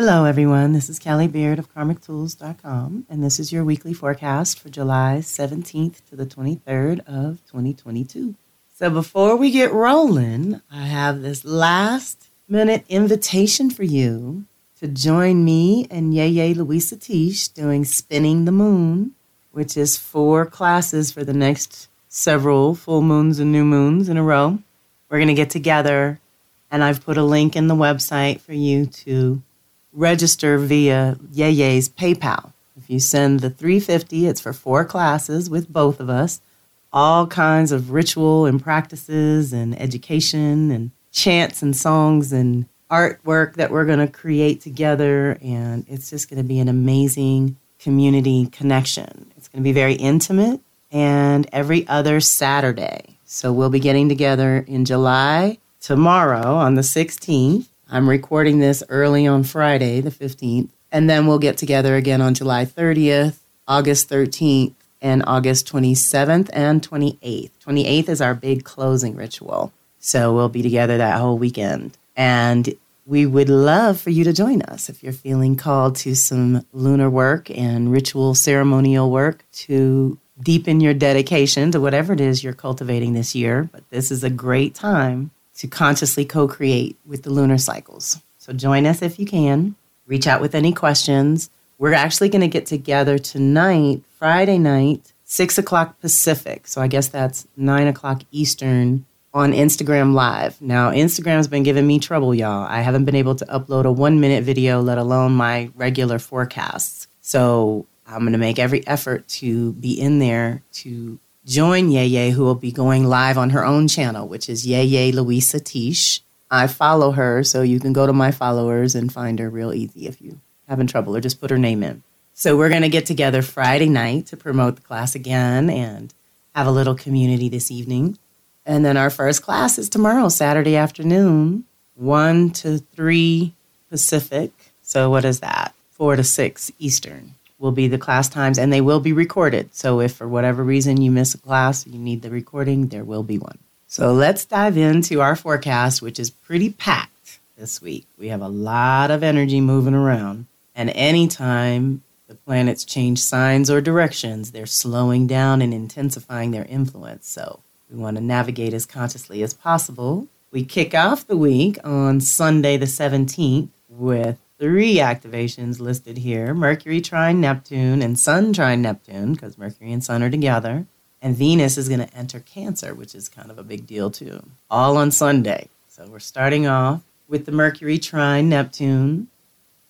Hello, everyone. This is Kelly Beard of KarmicTools.com, and this is your weekly forecast for July 17th to the 23rd of 2022. So, before we get rolling, I have this last minute invitation for you to join me and Yeye Luisah Teish doing Spinning the Moon, which is four classes for the next several full moons and new moons in a row. We're going to get together, and I've put a link in the website for you to register via Yeye's PayPal. If you send the 350, it's for four classes with both of us. All kinds of ritual and practices and education and chants and songs and artwork that we're going to create together and it's just going to be an amazing community connection. It's going to be very intimate and every other Saturday. So we'll be getting together in July tomorrow on the 16th I'm recording this early on Friday, the 15th, and then we'll get together again on July 30th, August 13th, and August 27th and 28th. 28th is our big closing ritual. So we'll be together that whole weekend. And we would love for you to join us if you're feeling called to some lunar work and ritual ceremonial work to deepen your dedication to whatever it is you're cultivating this year. But this is a great time to consciously co create with the lunar cycles. So join us if you can. Reach out with any questions. We're actually going to get together tonight, Friday night, 6 o'clock Pacific. So I guess that's 9 o'clock Eastern on Instagram Live. Now, Instagram's been giving me trouble, y'all. I haven't been able to upload a one minute video, let alone my regular forecasts. So I'm going to make every effort to be in there to join Yeye, who will be going live on her own channel, which is Yeye Luisah Teish. I follow her, so you can go to my followers and find her real easy if you having trouble, or just put her name in. So we're going to get together Friday night to promote the class again and have a little community this evening. And then our first class is tomorrow, Saturday afternoon, 1 to 3 Pacific. So what is that? 4 to 6 Eastern will be the class times and they will be recorded. So if for whatever reason you miss a class, you need the recording, there will be one. So let's dive into our forecast, which is pretty packed this week. We have a lot of energy moving around. And anytime the planets change signs or directions, they're slowing down and intensifying their influence. So we want to navigate as consciously as possible. We kick off the week on Sunday, the 17th, with three activations listed here Mercury trine Neptune and Sun trine Neptune, because Mercury and Sun are together. And Venus is going to enter Cancer, which is kind of a big deal too, all on Sunday. So we're starting off with the Mercury trine Neptune.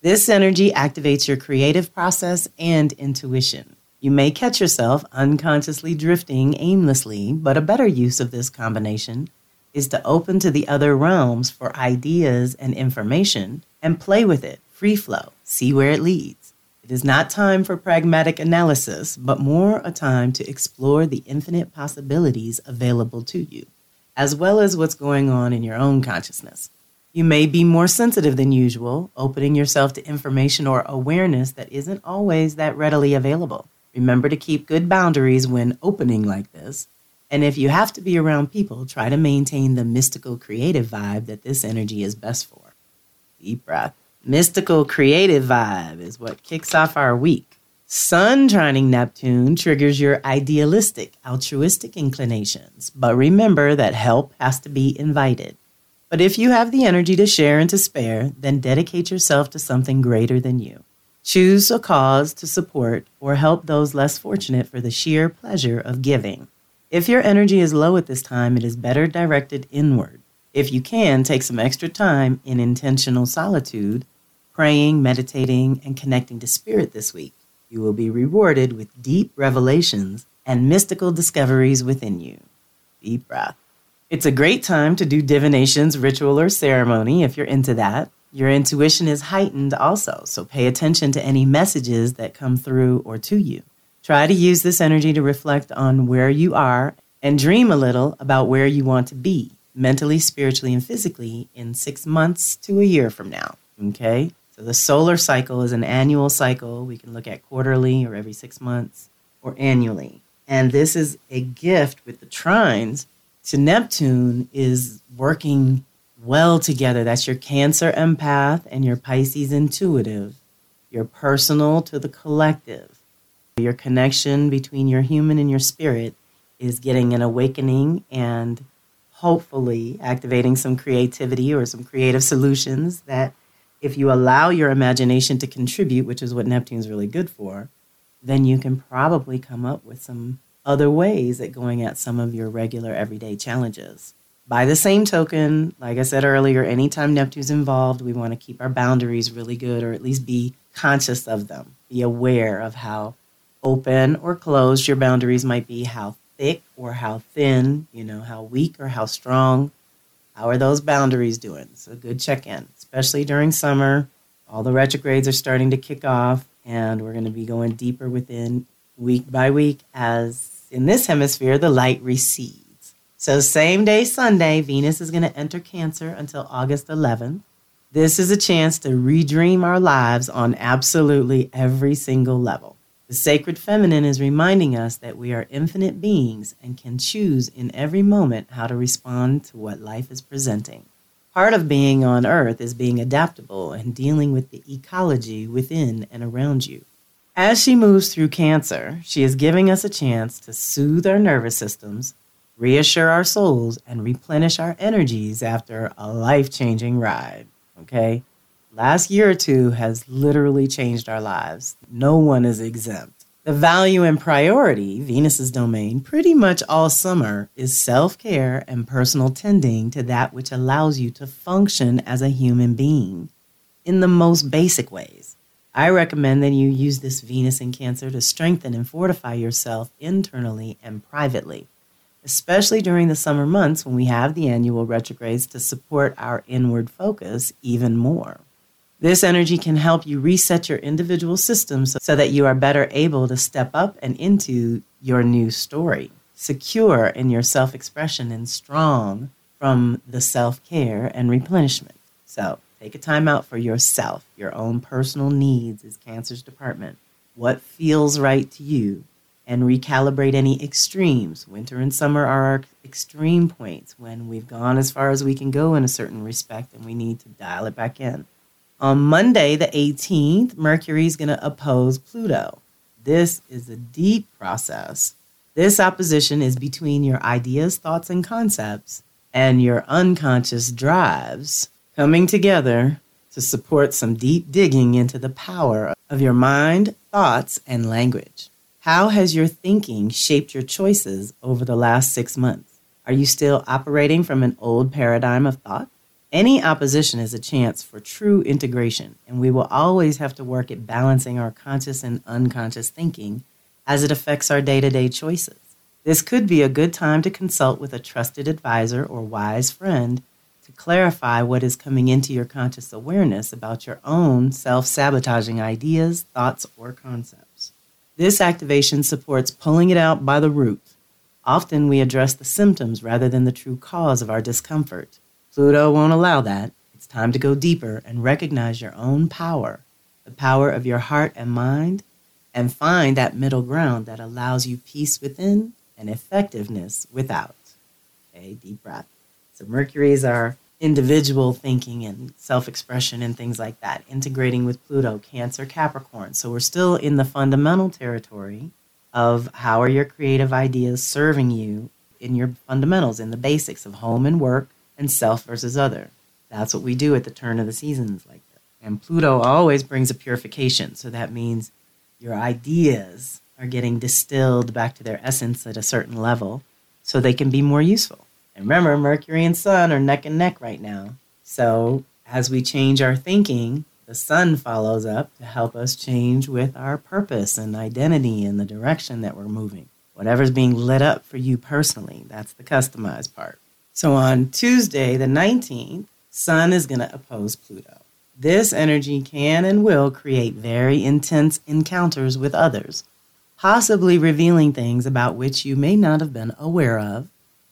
This energy activates your creative process and intuition. You may catch yourself unconsciously drifting aimlessly, but a better use of this combination is to open to the other realms for ideas and information and play with it, free flow, see where it leads. It is not time for pragmatic analysis, but more a time to explore the infinite possibilities available to you, as well as what's going on in your own consciousness. You may be more sensitive than usual, opening yourself to information or awareness that isn't always that readily available. Remember to keep good boundaries when opening like this. And if you have to be around people, try to maintain the mystical creative vibe that this energy is best for. Deep breath. Mystical creative vibe is what kicks off our week. Sun trining Neptune triggers your idealistic, altruistic inclinations, but remember that help has to be invited. But if you have the energy to share and to spare, then dedicate yourself to something greater than you. Choose a cause to support or help those less fortunate for the sheer pleasure of giving. If your energy is low at this time, it is better directed inward. If you can, take some extra time in intentional solitude, praying, meditating, and connecting to spirit this week. You will be rewarded with deep revelations and mystical discoveries within you. Deep breath. It's a great time to do divinations, ritual, or ceremony if you're into that. Your intuition is heightened also, so pay attention to any messages that come through or to you. Try to use this energy to reflect on where you are and dream a little about where you want to be mentally, spiritually, and physically in six months to a year from now. Okay? So the solar cycle is an annual cycle. We can look at quarterly or every six months or annually. And this is a gift with the trines to Neptune is working well together. That's your Cancer empath and your Pisces intuitive, your personal to the collective. Your connection between your human and your spirit is getting an awakening and hopefully activating some creativity or some creative solutions that if you allow your imagination to contribute, which is what Neptune's really good for, then you can probably come up with some other ways at going at some of your regular everyday challenges. By the same token, like I said earlier, anytime Neptune's involved, we want to keep our boundaries really good or at least be conscious of them. Be aware of how open or closed your boundaries might be, how thick or how thin, you know, how weak or how strong. How are those boundaries doing? So, good check in, especially during summer. All the retrogrades are starting to kick off, and we're going to be going deeper within week by week as in this hemisphere the light recedes. So, same day Sunday, Venus is going to enter Cancer until August 11th. This is a chance to redream our lives on absolutely every single level. The sacred feminine is reminding us that we are infinite beings and can choose in every moment how to respond to what life is presenting. Part of being on earth is being adaptable and dealing with the ecology within and around you. As she moves through Cancer, she is giving us a chance to soothe our nervous systems, reassure our souls, and replenish our energies after a life changing ride. Okay? Last year or two has literally changed our lives. No one is exempt. The value and priority, Venus's domain, pretty much all summer is self care and personal tending to that which allows you to function as a human being in the most basic ways. I recommend that you use this Venus in Cancer to strengthen and fortify yourself internally and privately, especially during the summer months when we have the annual retrogrades to support our inward focus even more. This energy can help you reset your individual systems so that you are better able to step up and into your new story, secure in your self expression and strong from the self care and replenishment. So, take a time out for yourself, your own personal needs is Cancer's department. What feels right to you? And recalibrate any extremes. Winter and summer are our extreme points when we've gone as far as we can go in a certain respect and we need to dial it back in. On Monday, the 18th, Mercury is going to oppose Pluto. This is a deep process. This opposition is between your ideas, thoughts, and concepts and your unconscious drives coming together to support some deep digging into the power of your mind, thoughts, and language. How has your thinking shaped your choices over the last six months? Are you still operating from an old paradigm of thought? Any opposition is a chance for true integration, and we will always have to work at balancing our conscious and unconscious thinking as it affects our day to day choices. This could be a good time to consult with a trusted advisor or wise friend to clarify what is coming into your conscious awareness about your own self sabotaging ideas, thoughts, or concepts. This activation supports pulling it out by the root. Often we address the symptoms rather than the true cause of our discomfort. Pluto won't allow that. It's time to go deeper and recognize your own power, the power of your heart and mind, and find that middle ground that allows you peace within and effectiveness without. Okay, deep breath. So, Mercury is our individual thinking and self expression and things like that, integrating with Pluto, Cancer, Capricorn. So, we're still in the fundamental territory of how are your creative ideas serving you in your fundamentals, in the basics of home and work, and self versus other. That's what we do at the turn of the seasons like that. And Pluto always brings a purification. So that means your ideas are getting distilled back to their essence at a certain level so they can be more useful. And remember, Mercury and Sun are neck and neck right now. So as we change our thinking, the Sun follows up to help us change with our purpose and identity and the direction that we're moving. Whatever's being lit up for you personally, that's the customized part. So on Tuesday, the 19th, Sun is going to oppose Pluto. This energy can and will create very intense encounters with others, possibly revealing things about which you may not have been aware of,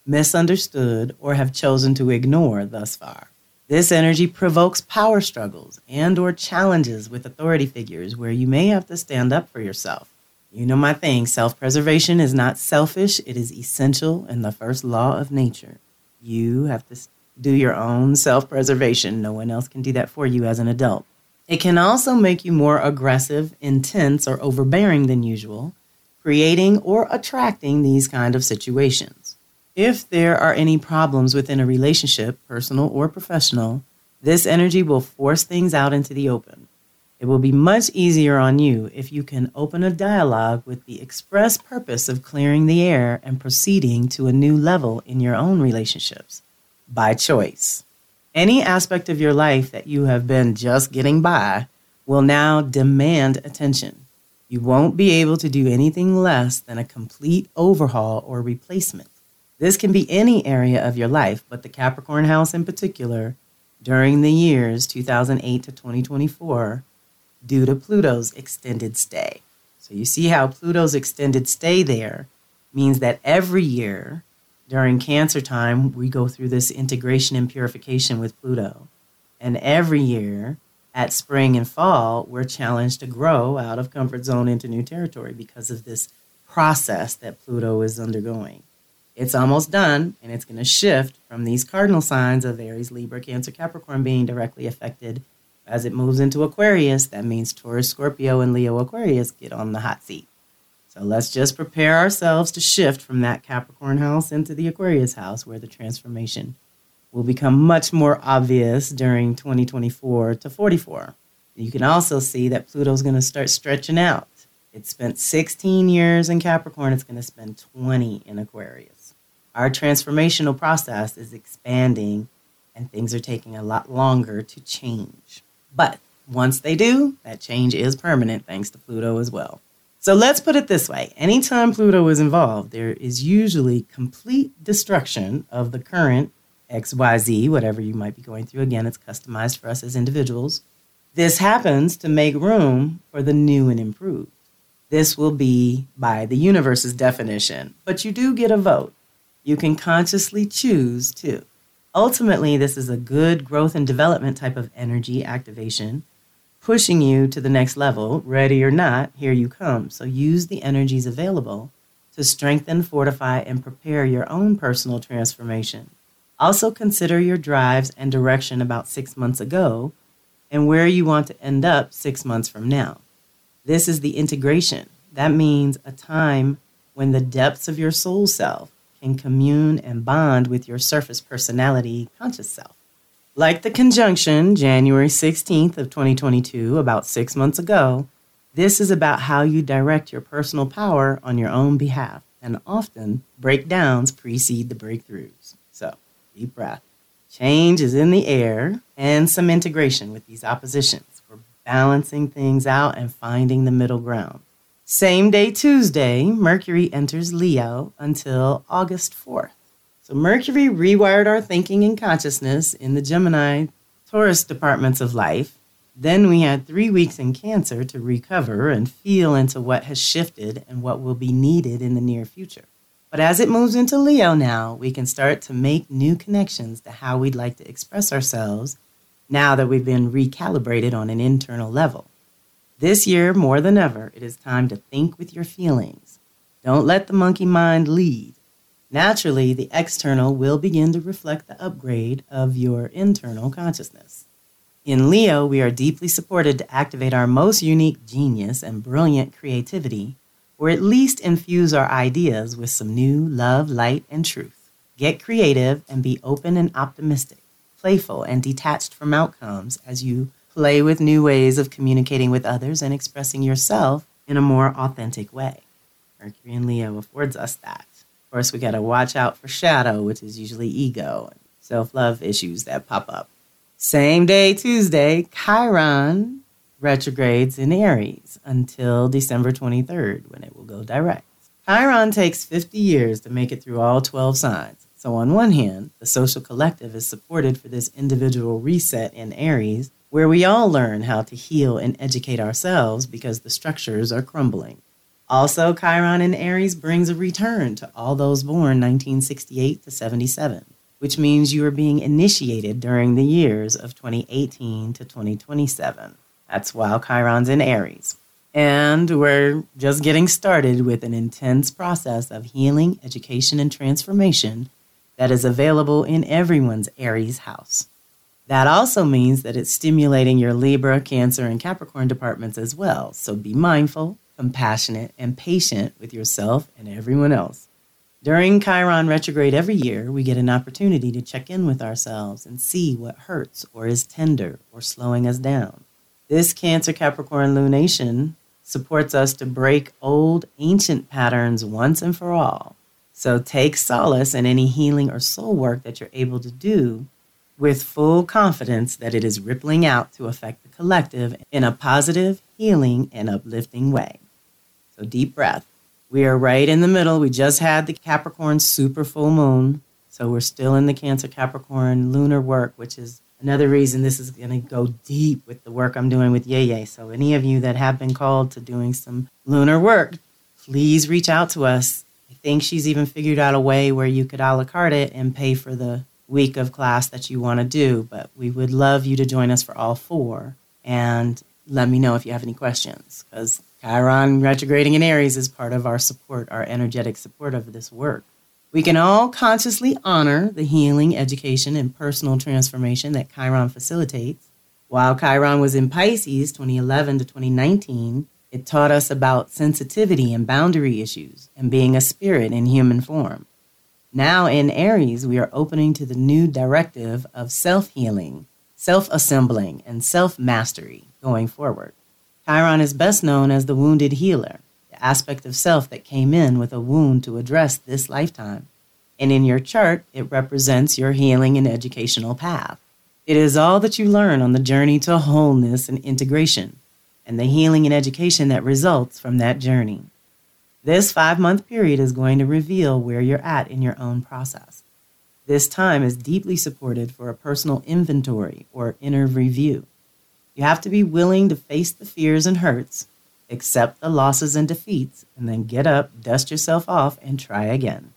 misunderstood, or have chosen to ignore thus far. This energy provokes power struggles and or challenges with authority figures where you may have to stand up for yourself. You know my thing, self-preservation is not selfish, it is essential and the first law of nature you have to do your own self preservation. No one else can do that for you as an adult. It can also make you more aggressive, intense, or overbearing than usual, creating or attracting these kind of situations. If there are any problems within a relationship, personal or professional, this energy will force things out into the open. It will be much easier on you if you can open a dialogue with the express purpose of clearing the air and proceeding to a new level in your own relationships by choice. Any aspect of your life that you have been just getting by will now demand attention. You won't be able to do anything less than a complete overhaul or replacement. This can be any area of your life, but the Capricorn house in particular, during the years 2008 to 2024, due to Pluto's extended stay. So you see how Pluto's extended stay there means that every year during Cancer time, we go through this integration and purification with Pluto. And every year at spring and fall, we're challenged to grow out of comfort zone into new territory because of this process that Pluto is undergoing. It's almost done, and it's going to shift from these cardinal signs of Aries, Libra, Cancer, Capricorn being directly affected as it moves into Aquarius. That means Taurus, Scorpio, and Leo Aquarius get on the hot seat. So let's just prepare ourselves to shift from that Capricorn house into the Aquarius house where the transformation will become much more obvious during 2024 to 44. You can also see that Pluto's going to start stretching out. It spent 16 years in Capricorn, it's going to spend 20 in Aquarius. Our transformational process is expanding and things are taking a lot longer to change. But once they do, that change is permanent thanks to Pluto as well. So let's put it this way anytime Pluto is involved, there is usually complete destruction of the current XYZ, whatever you might be going through. Again, it's customized for us as individuals. This happens to make room for the new and improved. This will be by the universe's definition, but you do get a vote. You can consciously choose to. Ultimately, this is a good growth and development type of energy activation pushing you to the next level, ready or not, here you come. So use the energies available to strengthen, fortify, and prepare your own personal transformation. Also, consider your drives and direction about six months ago and where you want to end up six months from now. This is the integration. That means a time when the depths of your soul self can commune and bond with your surface personality conscious self. Like the conjunction January 16th of 2022, about six months ago, this is about how you direct your personal power on your own behalf, and often breakdowns precede the breakthroughs. So, deep breath. Change is in the air, and some integration with these oppositions. We're balancing things out and finding the middle ground. Same day Tuesday, Mercury enters Leo until August 4th. So Mercury rewired our thinking and consciousness in the Gemini Taurus departments of life. Then we had three weeks in Cancer to recover and feel into what has shifted and what will be needed in the near future. But as it moves into Leo now, we can start to make new connections to how we'd like to express ourselves now that we've been recalibrated on an internal level. This year, more than ever, it is time to think with your feelings. Don't let the monkey mind lead. Naturally, the external will begin to reflect the upgrade of your internal consciousness. In Leo, we are deeply supported to activate our most unique genius and brilliant creativity, or at least infuse our ideas with some new love, light, and truth. Get creative and be open and optimistic, playful and detached from outcomes as you play with new ways of communicating with others and expressing yourself in a more authentic way. Mercury and Leo affords us that Of course, we got to watch out for shadow, which is usually ego and self love issues that pop up. Same day, Tuesday, Chiron retrogrades in Aries until December 23rd when it will go direct. Chiron takes 50 years to make it through all 12 signs. So, on one hand, the social collective is supported for this individual reset in Aries, where we all learn how to heal and educate ourselves because the structures are crumbling. Also, Chiron in Aries brings a return to all those born 1968 to 77, which means you are being initiated during the years of 2018 to 2027. That's while Chiron's in Aries. And we're just getting started with an intense process of healing, education, and transformation that is available in everyone's Aries house. That also means that it's stimulating your Libra, Cancer, and Capricorn departments as well. So be mindful, compassionate, and patient with yourself and everyone else. During Chiron retrograde every year, we get an opportunity to check in with ourselves and see what hurts or is tender or slowing us down. This Cancer Capricorn lunation supports us to break old, ancient patterns once and for all. So take solace in any healing or soul work that you're able to do with full confidence that it is rippling out to affect the collective in a positive, healing, and uplifting way. So, deep breath. We are right in the middle. We just had the Capricorn super full moon. So, we're still in the Cancer Capricorn lunar work, which is another reason this is going to go deep with the work I'm doing with Yeye. So, any of you that have been called to doing some lunar work, please reach out to us. I think she's even figured out a way where you could a la carte it and pay for the week of class that you want to do, but we would love you to join us for all four. And let me know if you have any questions, because Chiron retrograding in Aries is part of our support, our energetic support of this work. We can all consciously honor the healing, education, and personal transformation that Chiron facilitates. While Chiron was in Pisces 2011 to 2019, it taught us about sensitivity and boundary issues and being a spirit in human form. Now in Aries, we are opening to the new directive of self healing, self assembling, and self mastery going forward. Chiron is best known as the wounded healer, the aspect of self that came in with a wound to address this lifetime. And in your chart, it represents your healing and educational path. It is all that you learn on the journey to wholeness and integration, and the healing and education that results from that journey. This five month period is going to reveal where you're at in your own process. This time is deeply supported for a personal inventory or inner review. You have to be willing to face the fears and hurts, accept the losses and defeats, and then get up, dust yourself off, and try again.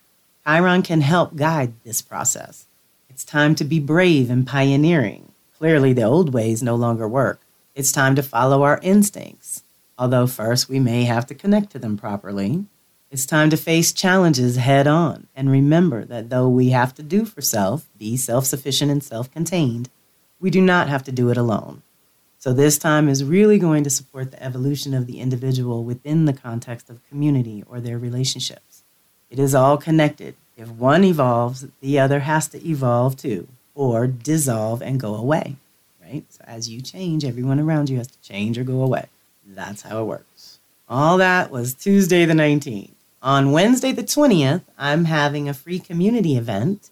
Chiron can help guide this process. It's time to be brave and pioneering. Clearly, the old ways no longer work. It's time to follow our instincts although first we may have to connect to them properly. It's time to face challenges head on and remember that though we have to do for self, be self sufficient and self contained, we do not have to do it alone. So, this time is really going to support the evolution of the individual within the context of community or their relationships. It is all connected. If one evolves, the other has to evolve too, or dissolve and go away, right? So, as you change, everyone around you has to change or go away. That's how it works. All that was Tuesday the 19th. On Wednesday the 20th, I'm having a free community event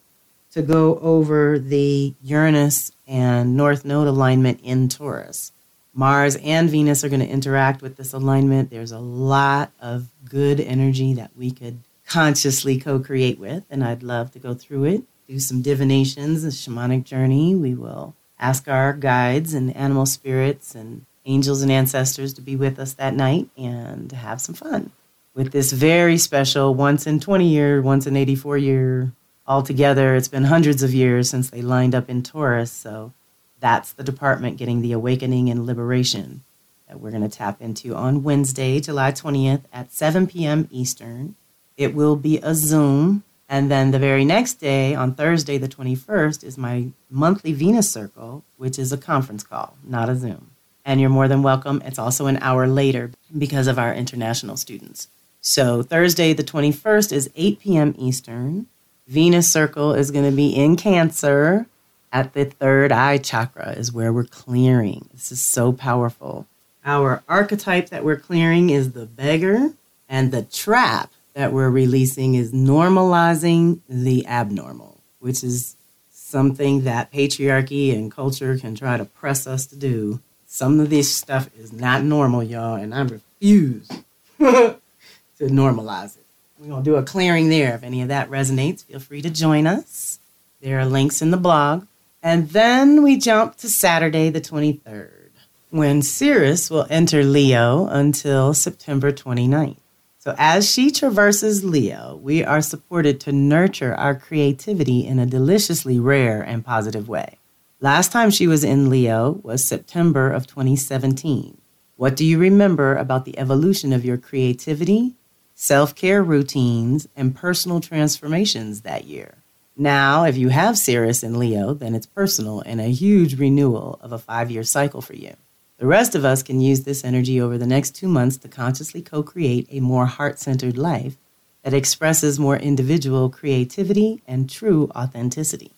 to go over the Uranus and North Node alignment in Taurus. Mars and Venus are going to interact with this alignment. There's a lot of good energy that we could consciously co create with, and I'd love to go through it, do some divinations, a shamanic journey. We will ask our guides and animal spirits and angels and ancestors to be with us that night and have some fun with this very special once in 20 year, once in 84 year. Altogether, it's been hundreds of years since they lined up in Taurus, so that's the department getting the awakening and liberation that we're going to tap into on Wednesday, July 20th at 7 p.m. Eastern. It will be a Zoom. And then the very next day, on Thursday, the 21st, is my monthly Venus Circle, which is a conference call, not a Zoom and you're more than welcome. It's also an hour later because of our international students. So Thursday, the 21st, is 8 p.m. Eastern. Venus Circle is going to be in Cancer at the third eye chakra, is where we're clearing. This is so powerful. Our archetype that we're clearing is the beggar, and the trap that we're releasing is normalizing the abnormal, which is something that patriarchy and culture can try to press us to do some of this stuff is not normal, y'all, and I refuse to normalize it. We're going to do a clearing there. If any of that resonates, feel free to join us. There are links in the blog. And then we jump to Saturday, the 23rd, when Ceres will enter Leo until September 29th. So, as she traverses Leo, we are supported to nurture our creativity in a deliciously rare and positive way. Last time she was in Leo was September of 2017. What do you remember about the evolution of your creativity, self care routines, and personal transformations that year? Now, if you have Ceres in Leo, then it's personal and a huge renewal of a five year cycle for you. The rest of us can use this energy over the next two months to consciously co create a more heart centered life that expresses more individual creativity and true authenticity.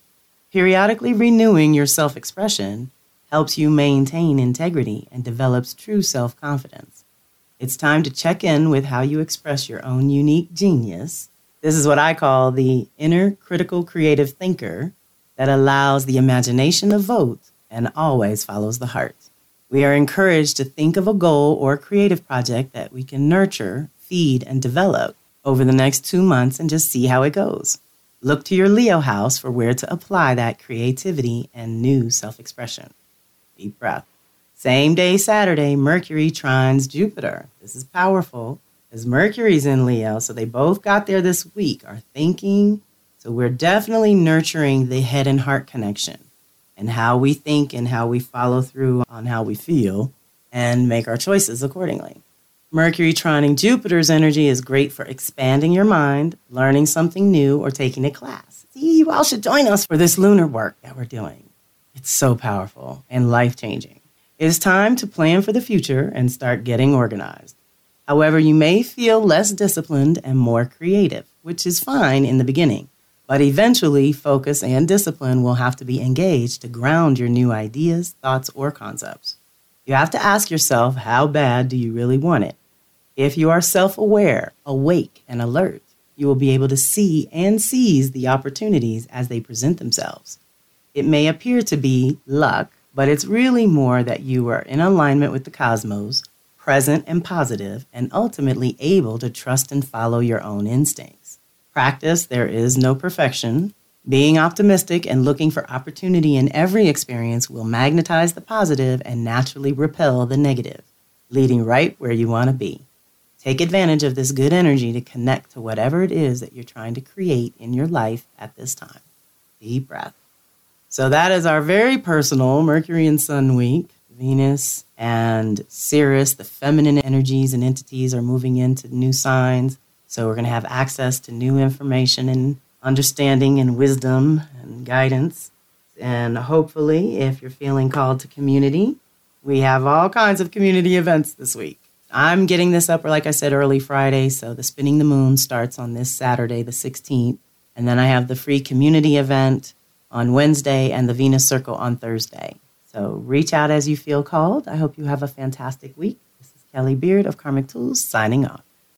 Periodically renewing your self expression helps you maintain integrity and develops true self confidence. It's time to check in with how you express your own unique genius. This is what I call the inner critical creative thinker that allows the imagination to vote and always follows the heart. We are encouraged to think of a goal or creative project that we can nurture, feed, and develop over the next two months and just see how it goes. Look to your Leo house for where to apply that creativity and new self expression. Deep breath. Same day, Saturday, Mercury trines Jupiter. This is powerful as Mercury's in Leo, so they both got there this week, are thinking. So we're definitely nurturing the head and heart connection and how we think and how we follow through on how we feel and make our choices accordingly. Mercury trining Jupiter's energy is great for expanding your mind, learning something new, or taking a class. See, you all should join us for this lunar work that we're doing. It's so powerful and life changing. It is time to plan for the future and start getting organized. However, you may feel less disciplined and more creative, which is fine in the beginning. But eventually, focus and discipline will have to be engaged to ground your new ideas, thoughts, or concepts. You have to ask yourself how bad do you really want it? If you are self aware, awake, and alert, you will be able to see and seize the opportunities as they present themselves. It may appear to be luck, but it's really more that you are in alignment with the cosmos, present and positive, and ultimately able to trust and follow your own instincts practice, there is no perfection. Being optimistic and looking for opportunity in every experience will magnetize the positive and naturally repel the negative, leading right where you want to be. Take advantage of this good energy to connect to whatever it is that you're trying to create in your life at this time. Deep breath. So, that is our very personal Mercury and Sun week. Venus and Ceres, the feminine energies and entities, are moving into new signs. So we're going to have access to new information and understanding and wisdom and guidance. And hopefully, if you're feeling called to community, we have all kinds of community events this week. I'm getting this up, like I said, early Friday. So the Spinning the Moon starts on this Saturday, the 16th. And then I have the free community event on Wednesday and the Venus Circle on Thursday. So reach out as you feel called. I hope you have a fantastic week. This is Kelly Beard of Karmic Tools signing off.